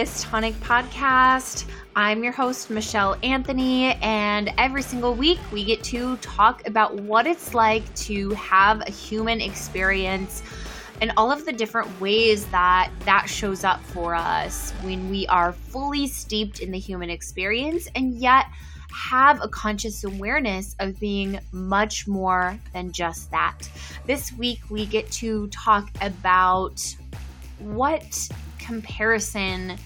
Bliss Tonic Podcast. I'm your host, Michelle Anthony, and every single week we get to talk about what it's like to have a human experience and all of the different ways that that shows up for us when we are fully steeped in the human experience and yet have a conscious awareness of being much more than just that. This week, we get to talk about what comparison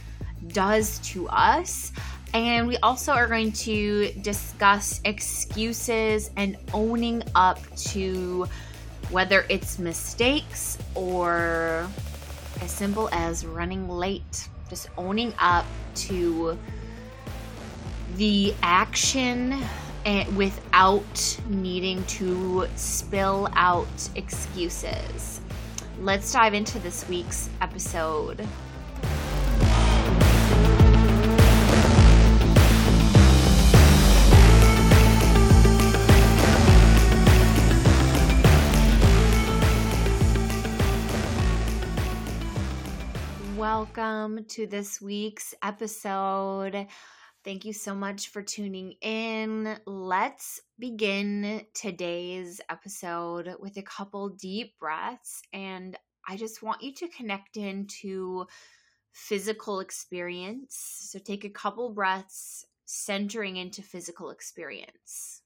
does to us. And we also are going to discuss excuses and owning up to whether it's mistakes or as simple as running late. Just owning up to the action and without needing to spill out excuses. Let's dive into this week's episode. Welcome to this week's episode. Thank you so much for tuning in. Let's begin today's episode with a couple deep breaths. And I just want you to connect into physical experience. So take a couple breaths, centering into physical experience.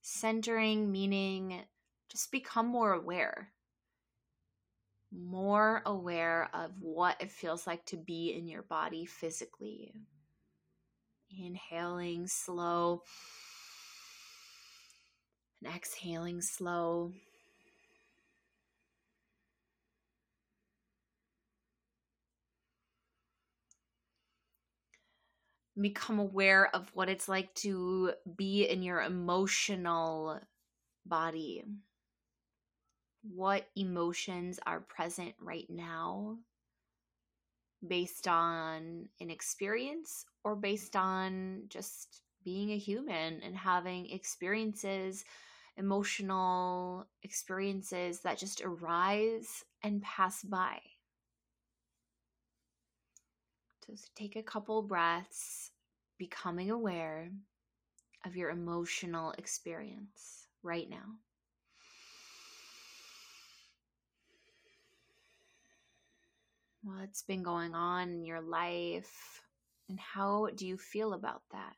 Centering meaning just become more aware. More aware of what it feels like to be in your body physically. Inhaling slow and exhaling slow. Become aware of what it's like to be in your emotional body. What emotions are present right now based on an experience or based on just being a human and having experiences, emotional experiences that just arise and pass by. Just take a couple breaths, becoming aware of your emotional experience right now. What's been going on in your life and how do you feel about that?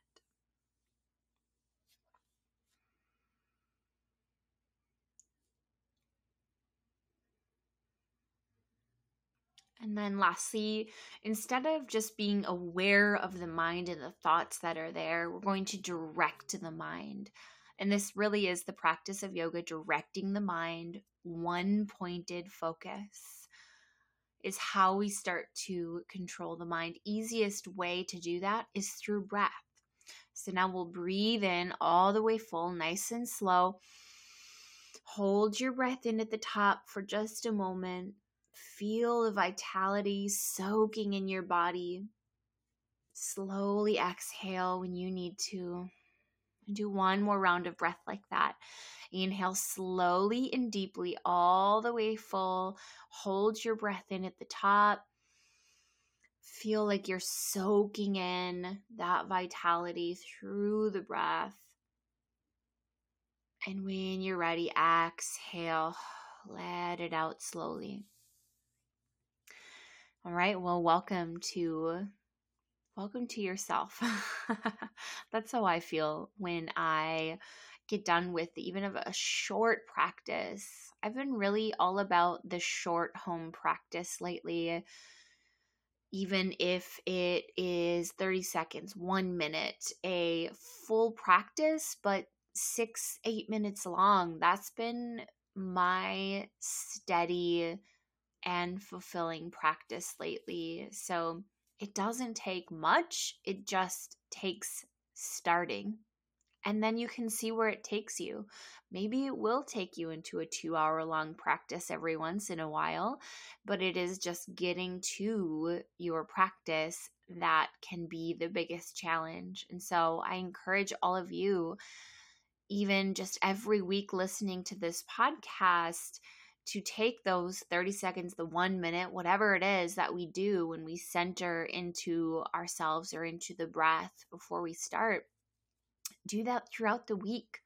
And then, lastly, instead of just being aware of the mind and the thoughts that are there, we're going to direct the mind. And this really is the practice of yoga, directing the mind, one pointed focus is how we start to control the mind. Easiest way to do that is through breath. So now we'll breathe in all the way full, nice and slow. Hold your breath in at the top for just a moment. Feel the vitality soaking in your body. Slowly exhale when you need to. Do one more round of breath like that. Inhale slowly and deeply, all the way full. Hold your breath in at the top. Feel like you're soaking in that vitality through the breath. And when you're ready, exhale, let it out slowly. All right, well, welcome to welcome to yourself. That's how I feel when I get done with even of a short practice. I've been really all about the short home practice lately. Even if it is 30 seconds, one minute, a full practice, but six, eight minutes long. That's been my steady and fulfilling practice lately. So it doesn't take much, it just takes starting and then you can see where it takes you. Maybe it will take you into a two hour long practice every once in a while, but it is just getting to your practice that can be the biggest challenge. And so I encourage all of you, even just every week listening to this podcast, to take those 30 seconds, the one minute, whatever it is that we do when we center into ourselves or into the breath before we start, do that throughout the week.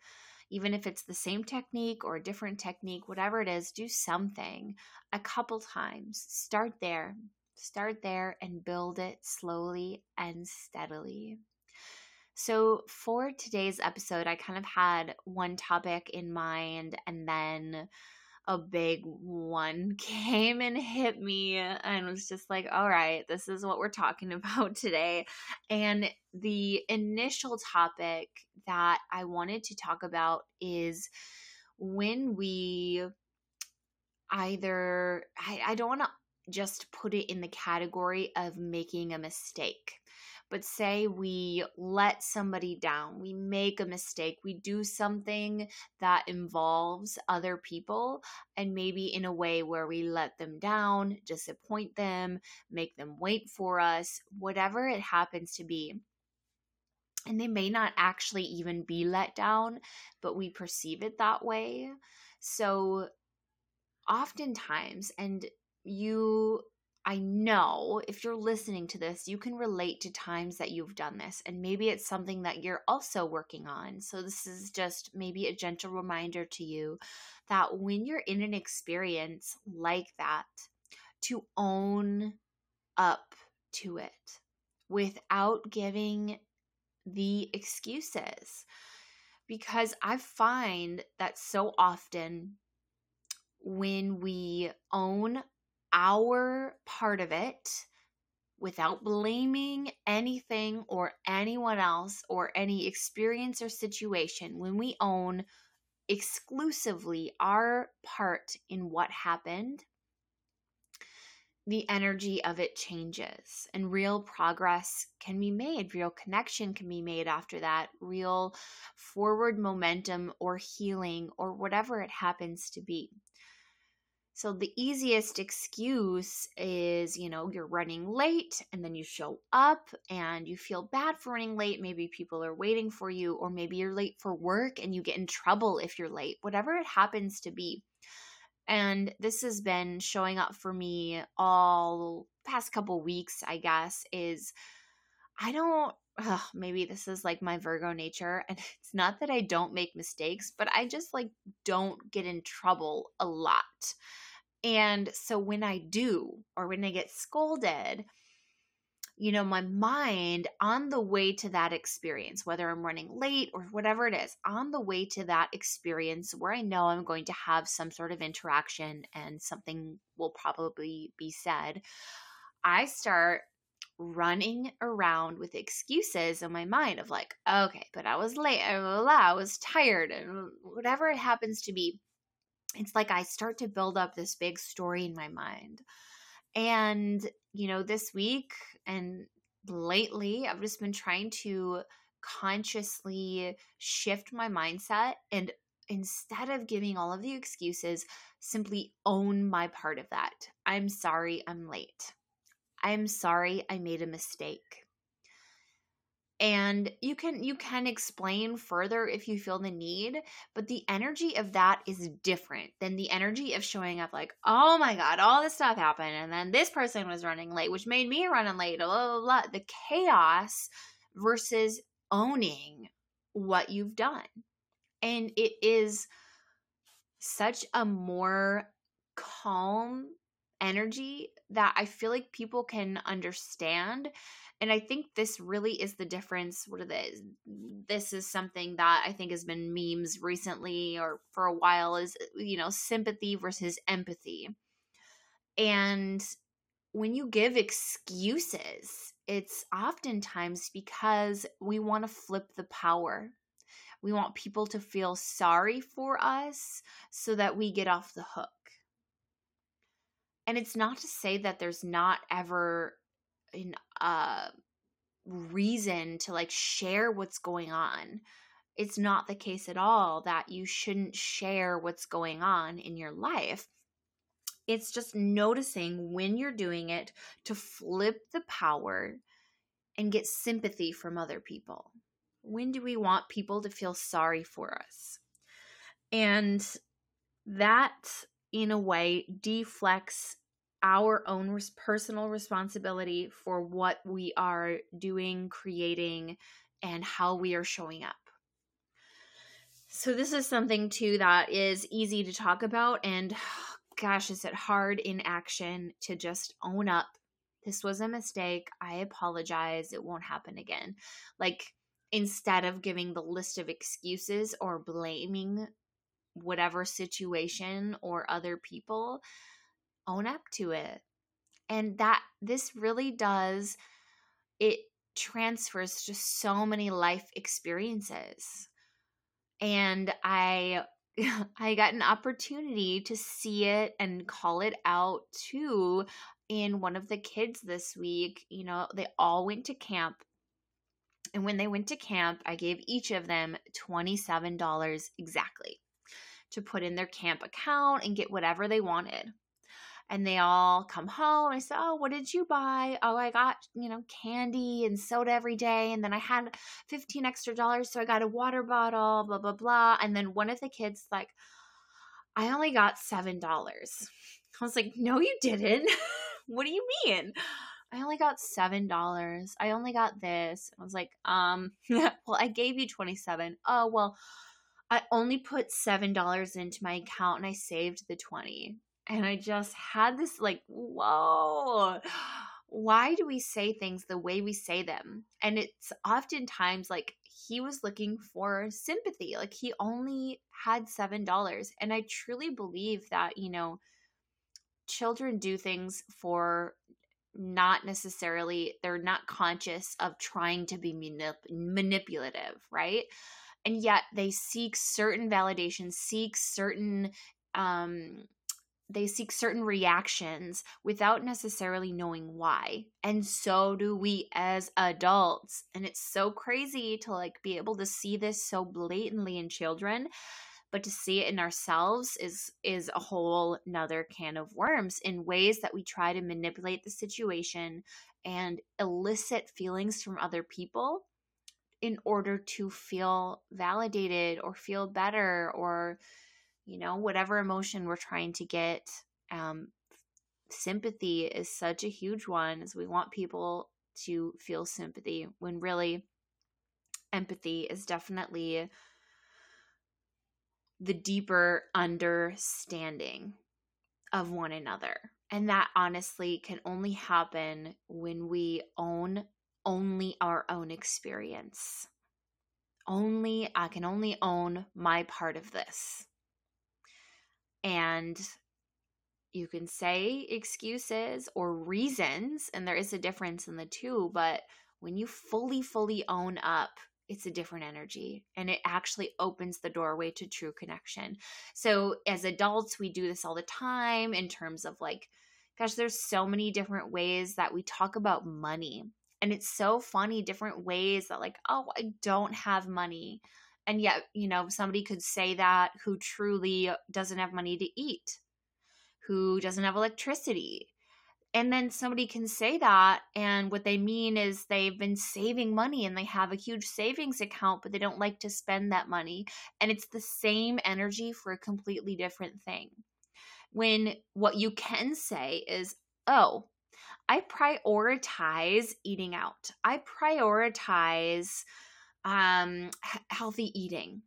Even if it's the same technique or a different technique, whatever it is, do something a couple times. Start there. Start there and build it slowly and steadily. So, for today's episode, I kind of had one topic in mind and then a big one came and hit me and was just like, all right, this is what we're talking about today. And the initial topic that I wanted to talk about is when we either, I, I don't want to just put it in the category of making a mistake but say we let somebody down, we make a mistake, we do something that involves other people, and maybe in a way where we let them down, disappoint them, make them wait for us, whatever it happens to be. And they may not actually even be let down, but we perceive it that way. So, oftentimes, and you I know if you're listening to this, you can relate to times that you've done this, and maybe it's something that you're also working on. So, this is just maybe a gentle reminder to you that when you're in an experience like that, to own up to it without giving the excuses. Because I find that so often when we own our part of it without blaming anything or anyone else or any experience or situation, when we own exclusively our part in what happened, the energy of it changes and real progress can be made. Real connection can be made after that. Real forward momentum or healing or whatever it happens to be. So the easiest excuse is, you know, you're running late and then you show up and you feel bad for running late. Maybe people are waiting for you, or maybe you're late for work and you get in trouble if you're late, whatever it happens to be. And this has been showing up for me all past couple weeks, I guess, is I don't ugh, maybe this is like my Virgo nature. And it's not that I don't make mistakes, but I just like don't get in trouble a lot. And so when I do, or when I get scolded, you know, my mind on the way to that experience, whether I'm running late or whatever it is, on the way to that experience where I know I'm going to have some sort of interaction and something will probably be said, I start running around with excuses in my mind of like, okay, but I was late, I was tired, and whatever it happens to be it's like I start to build up this big story in my mind. And, you know, this week and lately, I've just been trying to consciously shift my mindset and instead of giving all of the excuses, simply own my part of that. I'm sorry I'm late. I'm sorry I made a mistake. And you can you can explain further if you feel the need but the energy of that is different than the energy of showing up like oh my god all this stuff happened and then this person was running late which made me running late blah blah blah the chaos versus owning what you've done. And it is such a more calm energy that I feel like people can understand and I think this really is the difference. What are the, this is something that I think has been memes recently or for a while is, you know, sympathy versus empathy. And when you give excuses, it's oftentimes because we want to flip the power. We want people to feel sorry for us so that we get off the hook. And it's not to say that there's not ever an uh reason to like share what's going on. It's not the case at all that you shouldn't share what's going on in your life. It's just noticing when you're doing it to flip the power and get sympathy from other people. When do we want people to feel sorry for us? And that in a way, deflects our own personal responsibility for what we are doing, creating, and how we are showing up. So, this is something too that is easy to talk about. And gosh, is it hard in action to just own up? This was a mistake. I apologize. It won't happen again. Like, instead of giving the list of excuses or blaming whatever situation or other people, own up to it. And that this really does, it transfers to so many life experiences and I I got an opportunity to see it and call it out too in one of the kids this week. You know, they all went to camp. And when they went to camp, I gave each of them $27 exactly to put in their camp account and get whatever they wanted and they all come home. I said, Oh, what did you buy? Oh, I got, you know, candy and soda every day. And then I had 15 extra dollars. So I got a water bottle, blah, blah, blah. And then one of the kids, like, I only got $7. I was like, No, you didn't. what do you mean? I only got seven dollars. I only got this. I was like, um, well, I gave you twenty seven. Oh well, I only put seven dollars into my account and I saved the twenty. And I just had this like, whoa, why do we say things the way we say them? And it's oftentimes like he was looking for sympathy. Like he only had $7. And I truly believe that, you know, children do things for not necessarily, they're not conscious of trying to be manip- manipulative, right? And yet they seek certain validation, seek certain um they seek certain reactions without necessarily knowing why. And so do we as adults. And it's so crazy to like be able to see this so blatantly in children, but to see it in ourselves is is a whole nother can of worms in ways that we try to manipulate the situation and elicit feelings from other people in order to feel validated or feel better or you know, whatever emotion we're trying to get. Um, sympathy is such a huge one as we want people to feel sympathy when really empathy is definitely the deeper understanding of one another. And that honestly can only happen when we own only our own experience. Only, I can only own my part of this. And you can say excuses or reasons, and there is a difference in the two, but when you fully, fully own up, it's a different energy and it actually opens the doorway to true connection. So, as adults, we do this all the time in terms of like, gosh, there's so many different ways that we talk about money. And it's so funny, different ways that, like, oh, I don't have money and yet you know somebody could say that who truly doesn't have money to eat who doesn't have electricity and then somebody can say that and what they mean is they've been saving money and they have a huge savings account but they don't like to spend that money and it's the same energy for a completely different thing. When what you can say is oh i prioritize eating out i prioritize um, healthy eating.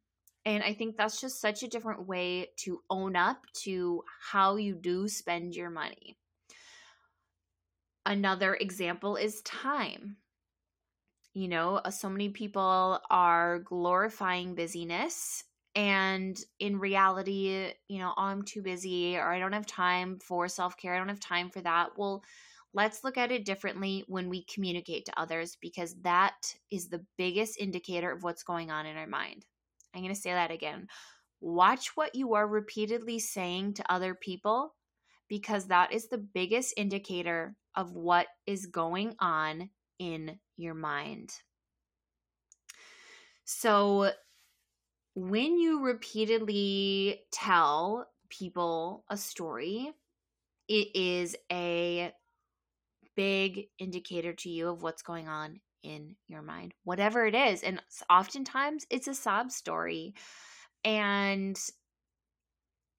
And I think that's just such a different way to own up to how you do spend your money. Another example is time. You know, uh, so many people are glorifying busyness. And in reality, you know, oh, I'm too busy or I don't have time for self care. I don't have time for that. Well, let's look at it differently when we communicate to others because that is the biggest indicator of what's going on in our mind. I'm going to say that again. Watch what you are repeatedly saying to other people because that is the biggest indicator of what is going on in your mind. So, when you repeatedly tell people a story, it is a big indicator to you of what's going on in your mind, whatever it is. And oftentimes it's a sob story. And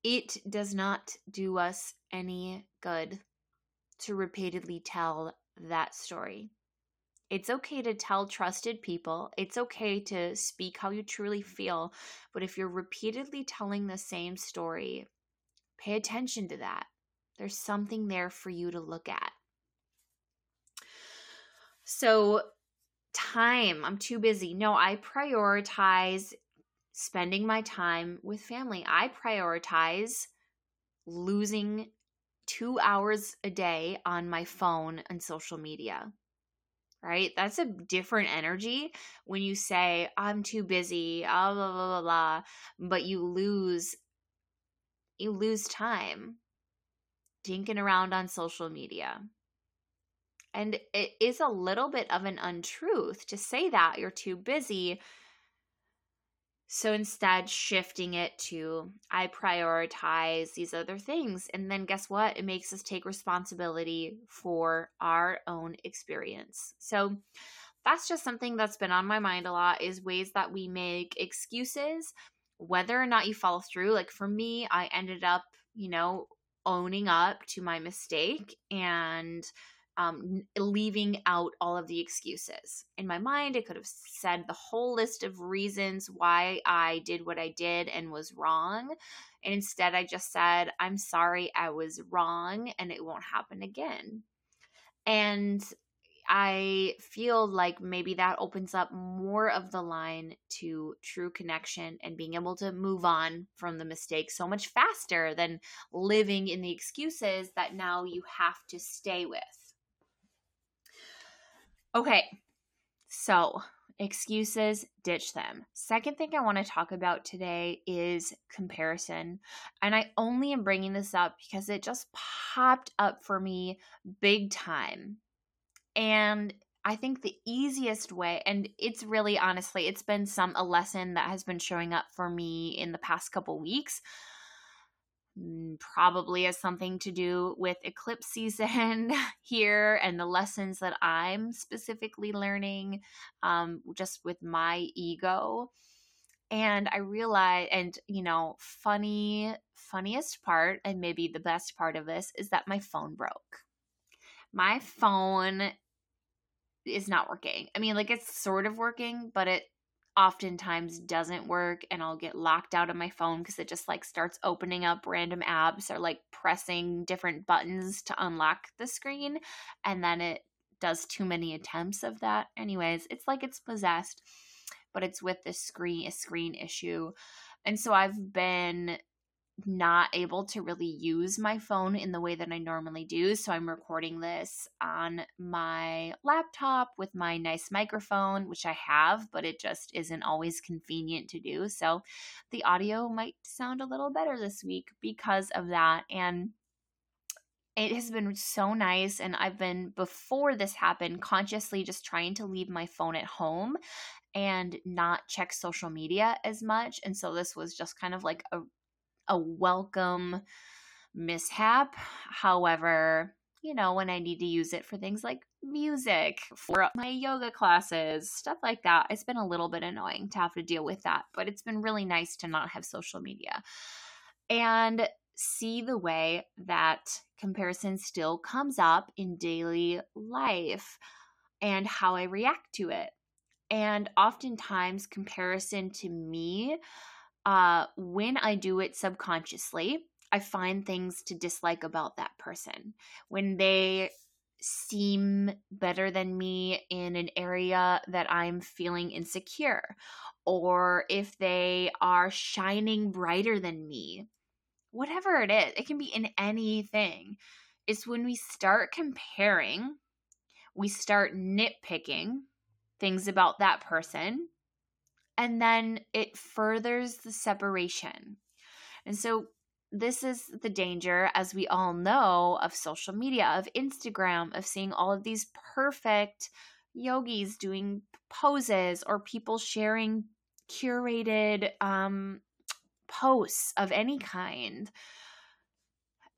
it does not do us any good to repeatedly tell that story. It's okay to tell trusted people. It's okay to speak how you truly feel. But if you're repeatedly telling the same story, pay attention to that. There's something there for you to look at. So, time, I'm too busy. No, I prioritize spending my time with family. I prioritize losing two hours a day on my phone and social media right? That's a different energy when you say, I'm too busy, blah, blah, blah, blah, blah, but you lose, you lose time dinking around on social media. And it is a little bit of an untruth to say that you're too busy so instead, shifting it to I prioritize these other things. And then guess what? It makes us take responsibility for our own experience. So that's just something that's been on my mind a lot is ways that we make excuses, whether or not you follow through. Like for me, I ended up, you know, owning up to my mistake and um, leaving out all of the excuses. In my mind, I could have said the whole list of reasons why I did what I did and was wrong. And instead, I just said, I'm sorry I was wrong and it won't happen again. And I feel like maybe that opens up more of the line to true connection and being able to move on from the mistake so much faster than living in the excuses that now you have to stay with. Okay, so excuses, ditch them. Second thing I want to talk about today is comparison. And I only am bringing this up because it just popped up for me big time. And I think the easiest way, and it's really honestly, it's been some a lesson that has been showing up for me in the past couple weeks probably has something to do with eclipse season here and the lessons that I'm specifically learning um, just with my ego. And I realized, and you know, funny, funniest part, and maybe the best part of this is that my phone broke. My phone is not working. I mean, like it's sort of working, but it oftentimes doesn't work and I'll get locked out of my phone because it just like starts opening up random apps or like pressing different buttons to unlock the screen and then it does too many attempts of that. Anyways, it's like it's possessed, but it's with the screen a screen issue. And so I've been not able to really use my phone in the way that I normally do. So I'm recording this on my laptop with my nice microphone, which I have, but it just isn't always convenient to do. So the audio might sound a little better this week because of that. And it has been so nice. And I've been, before this happened, consciously just trying to leave my phone at home and not check social media as much. And so this was just kind of like a a welcome mishap. However, you know, when I need to use it for things like music, for my yoga classes, stuff like that, it's been a little bit annoying to have to deal with that, but it's been really nice to not have social media and see the way that comparison still comes up in daily life and how I react to it. And oftentimes, comparison to me uh, when I do it subconsciously, I find things to dislike about that person. When they seem better than me in an area that I'm feeling insecure, or if they are shining brighter than me, whatever it is, it can be in anything. It's when we start comparing, we start nitpicking things about that person and then it furthers the separation. And so this is the danger, as we all know, of social media, of Instagram, of seeing all of these perfect yogis doing poses or people sharing curated um, posts of any kind.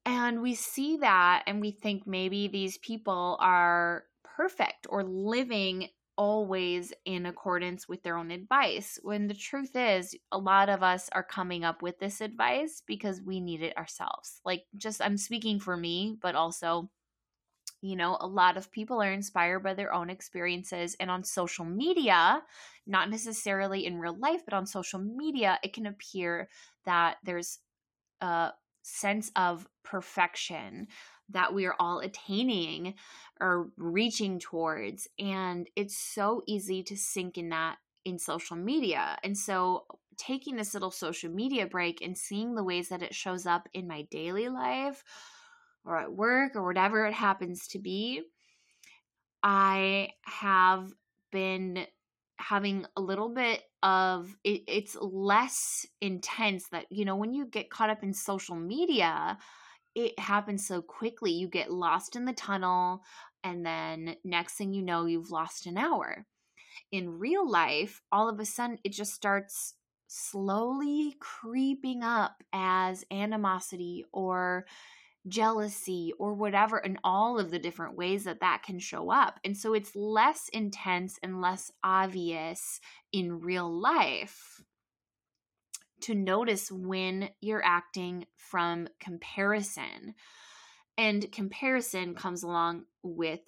And we see that and we think maybe these people are perfect or living always in accordance with their own advice. When the truth is, a lot of us are coming up with this advice because we need it ourselves. Like, just I'm speaking for me, but also, you know, a lot of people are inspired by their own experiences. And on social media, not necessarily in real life, but on social media, it can appear that there's a sense of perfection that we are all attaining or reaching towards. And it's so easy to sink in that in social media. And so taking this little social media break and seeing the ways that it shows up in my daily life or at work or whatever it happens to be, I have been having a little bit of it, it's less intense that you know when you get caught up in social media it happens so quickly. You get lost in the tunnel, and then next thing you know, you've lost an hour. In real life, all of a sudden, it just starts slowly creeping up as animosity or jealousy or whatever, and all of the different ways that that can show up. And so it's less intense and less obvious in real life to notice when you're acting from comparison. And comparison comes along with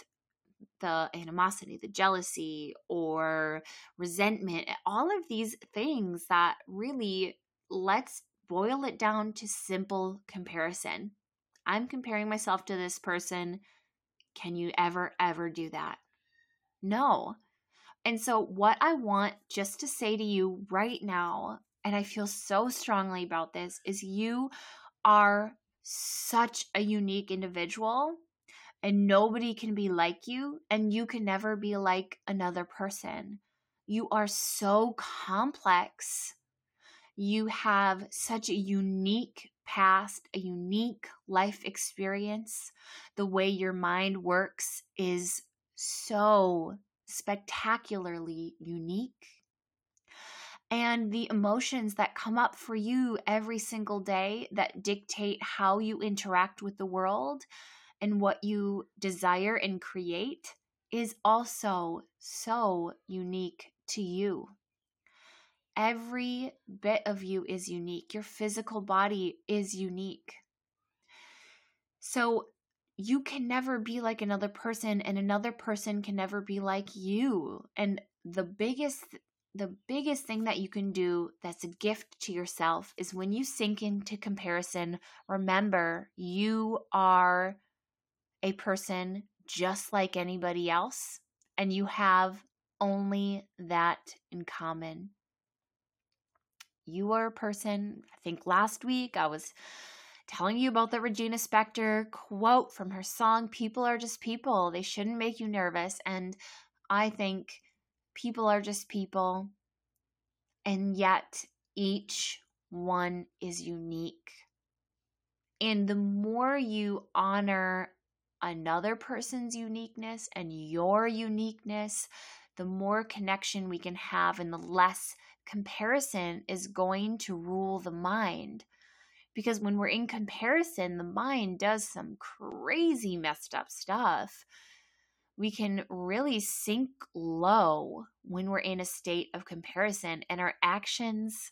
the animosity, the jealousy, or resentment, all of these things that really let's boil it down to simple comparison. I'm comparing myself to this person. Can you ever, ever do that? No. And so, what I want just to say to you right now and I feel so strongly about this, is you are such a unique individual and nobody can be like you and you can never be like another person. You are so complex. You have such a unique past, a unique life experience. The way your mind works is so spectacularly unique and the emotions that come up for you every single day that dictate how you interact with the world and what you desire and create is also so unique to you. Every bit of you is unique. Your physical body is unique. So you can never be like another person, and another person can never be like you. And the biggest the biggest thing that you can do that's a gift to yourself is when you sink into comparison, remember you are a person just like anybody else, and you have only that in common. You are a person, I think last week I was telling you about the Regina Spektor quote from her song, People Are Just People. They shouldn't make you nervous. And I think people are just people, and yet each one is unique. And the more you honor another person's uniqueness and your uniqueness, the more connection we can have, and the less comparison is going to rule the mind. Because when we're in comparison, the mind does some crazy messed up stuff we can really sink low when we're in a state of comparison and our actions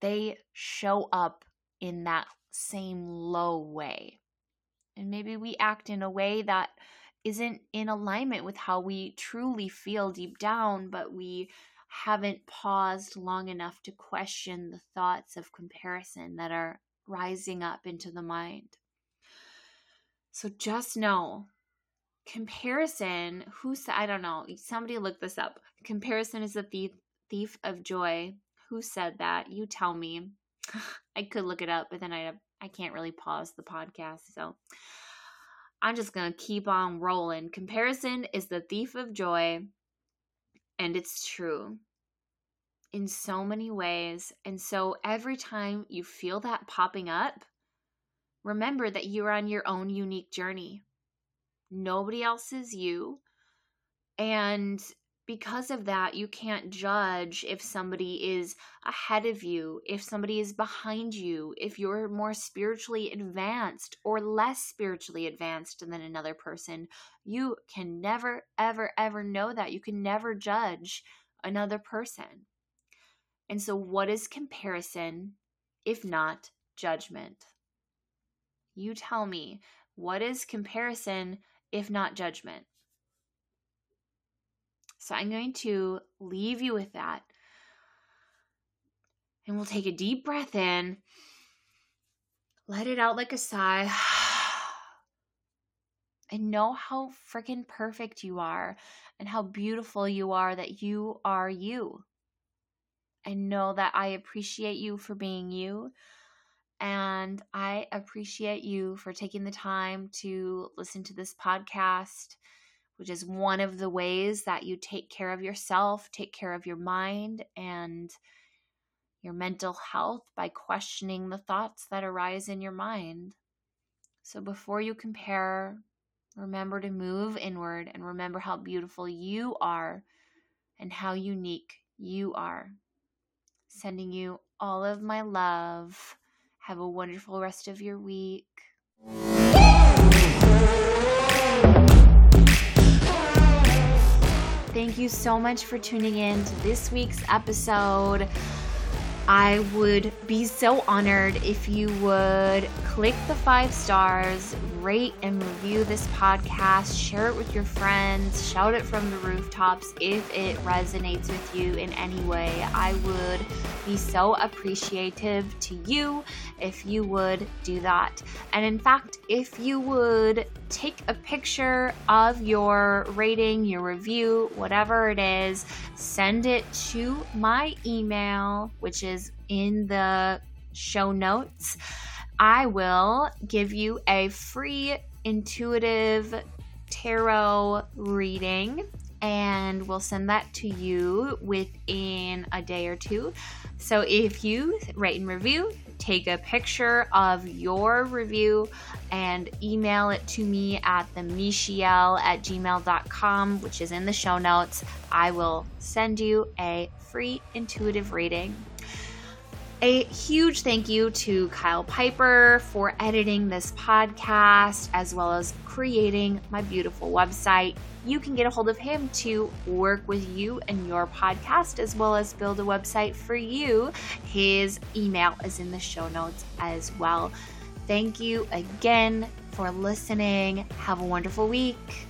they show up in that same low way. And maybe we act in a way that isn't in alignment with how we truly feel deep down but we haven't paused long enough to question the thoughts of comparison that are rising up into the mind. So just know comparison who said i don't know somebody look this up. Comparison is a thief thief of joy. Who said that? You tell me. I could look it up but then i i can't really pause the podcast so. I'm just gonna keep on rolling. Comparison is the thief of joy and it's true. In so many ways and so every time you feel that popping up remember that you're on your own unique journey nobody else is you. And because of that, you can't judge if somebody is ahead of you, if somebody is behind you, if you're more spiritually advanced or less spiritually advanced than another person. You can never, ever, ever know that. You can never judge another person. And so, what is comparison if not judgment? You tell me, what is comparison if not judgment? So I'm going to leave you with that. And we'll take a deep breath in, let it out like a sigh, and know how freaking perfect you are and how beautiful you are that you are you. And know that I appreciate you for being you. And I appreciate you for taking the time to listen to this podcast which is one of the ways that you take care of yourself, take care of your mind and your mental health by questioning the thoughts that arise in your mind. So before you compare, remember to move inward and remember how beautiful you are and how unique you are. Sending you all of my love. Have a wonderful rest of your week. Thank you so much for tuning in to this week's episode. I would be so honored if you would click the five stars, rate and review this podcast, share it with your friends, shout it from the rooftops if it resonates with you in any way. I would be so appreciative to you if you would do that. And in fact, if you would take a picture of your rating, your review, whatever it is, send it to my email, which is in the show notes. I will give you a free intuitive tarot reading and we'll send that to you within a day or two. So if you rate and review, take a picture of your review and email it to me at the mischeyelle at gmail.com, which is in the show notes. I will send you a free intuitive reading. A huge thank you to Kyle Piper for editing this podcast as well as creating my beautiful website. You can get a hold of him to work with you and your podcast as well as build a website for you. His email is in the show notes as well. Thank you again for listening. Have a wonderful week.